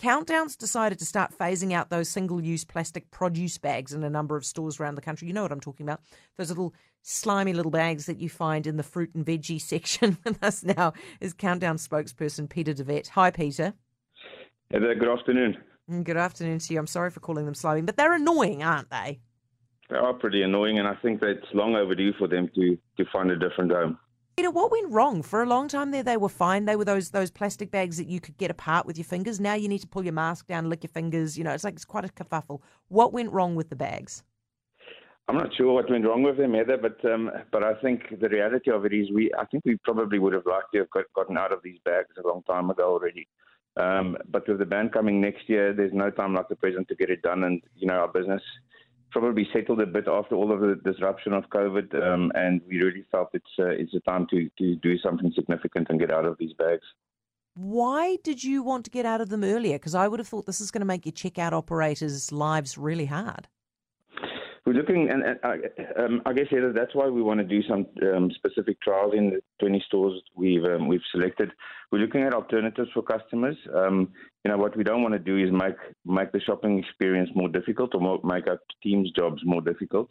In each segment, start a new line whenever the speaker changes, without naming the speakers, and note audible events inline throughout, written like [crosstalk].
Countdown's decided to start phasing out those single use plastic produce bags in a number of stores around the country. You know what I'm talking about. Those little slimy little bags that you find in the fruit and veggie [laughs] section. With us now is Countdown spokesperson Peter de Wet. Hi, Peter.
Heather, good afternoon.
Mm, good afternoon to you. I'm sorry for calling them slimy, but they're annoying, aren't they?
They are pretty annoying, and I think that it's long overdue for them to, to find a different home.
What went wrong? For a long time there, they were fine. They were those those plastic bags that you could get apart with your fingers. Now you need to pull your mask down, lick your fingers. You know, it's like it's quite a kerfuffle. What went wrong with the bags?
I'm not sure what went wrong with them, either, but um, but I think the reality of it is we I think we probably would have liked to have got, gotten out of these bags a long time ago already. Um, but with the ban coming next year, there's no time like the present to get it done, and you know our business probably settled a bit after all of the disruption of COVID, um, and we really felt it's uh, it's a time to to do something significant and get out of these bags.
Why did you want to get out of them earlier? Because I would have thought this is going to make your checkout operators' lives really hard.
We're looking, and, and uh, um, I guess Heather, that's why we want to do some um, specific trials in the 20 stores we've um, we've selected. We're looking at alternatives for customers. Um, you know, what we don't want to do is make make the shopping experience more difficult or more, make our team's jobs more difficult.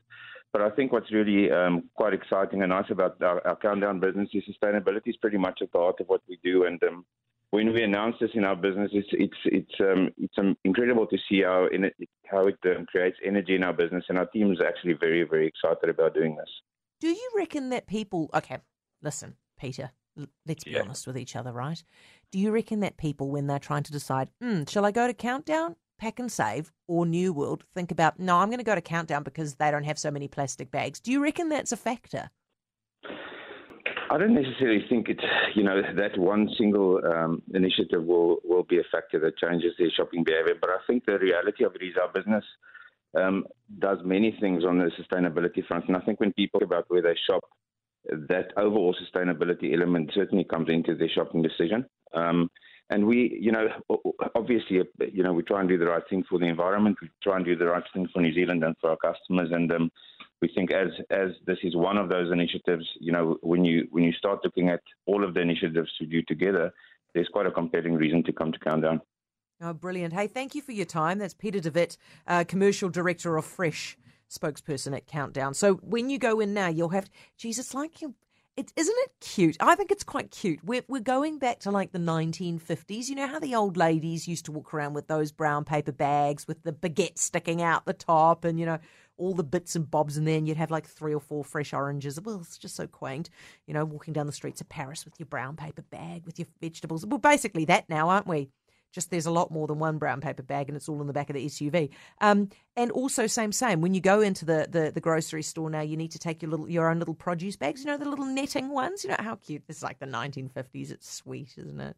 But I think what's really um, quite exciting and nice about our, our countdown business is sustainability is pretty much at the heart of what we do, and um, when we announce this in our business, it's it's it's um, it's um, incredible to see how in it, how it um, creates energy in our business, and our team is actually very very excited about doing this.
Do you reckon that people? Okay, listen, Peter. Let's be yeah. honest with each other, right? Do you reckon that people, when they're trying to decide, mm, shall I go to Countdown, Pak'nSave, or New World, think about, no, I'm going to go to Countdown because they don't have so many plastic bags? Do you reckon that's a factor?
I don't necessarily think it's you know that one single um, initiative will will be a factor that changes their shopping behavior. But I think the reality of it is our business um, does many things on the sustainability front, and I think when people talk about where they shop, that overall sustainability element certainly comes into their shopping decision. Um, and we, you know, obviously, you know, we try and do the right thing for the environment. We try and do the right thing for New Zealand and for our customers. And um, we think as as this is one of those initiatives, you know, when you when you start looking at all of the initiatives to do together, there's quite a compelling reason to come to Countdown.
Oh, brilliant! Hey, thank you for your time. That's Peter de Wet, uh, commercial director of Fresh, spokesperson at Countdown. So when you go in now, you'll have. Geez, it's like you. It, isn't it cute? I think it's quite cute. We're, we're going back to like the 1950s. You know how the old ladies used to walk around with those brown paper bags with the baguette sticking out the top and, you know, all the bits and bobs in there, and you'd have like three or four fresh oranges. Well, it's just so quaint, you know, walking down the streets of Paris with your brown paper bag with your vegetables. We're basically that now, aren't we? Just there's a lot more than one brown paper bag, and it's all in the back of the SUV. Um, and also, same same. When you go into the, the, the grocery store now, you need to take your little your own little produce bags. You know the little netting ones. You know how cute. This is like the 1950s. It's sweet, isn't it?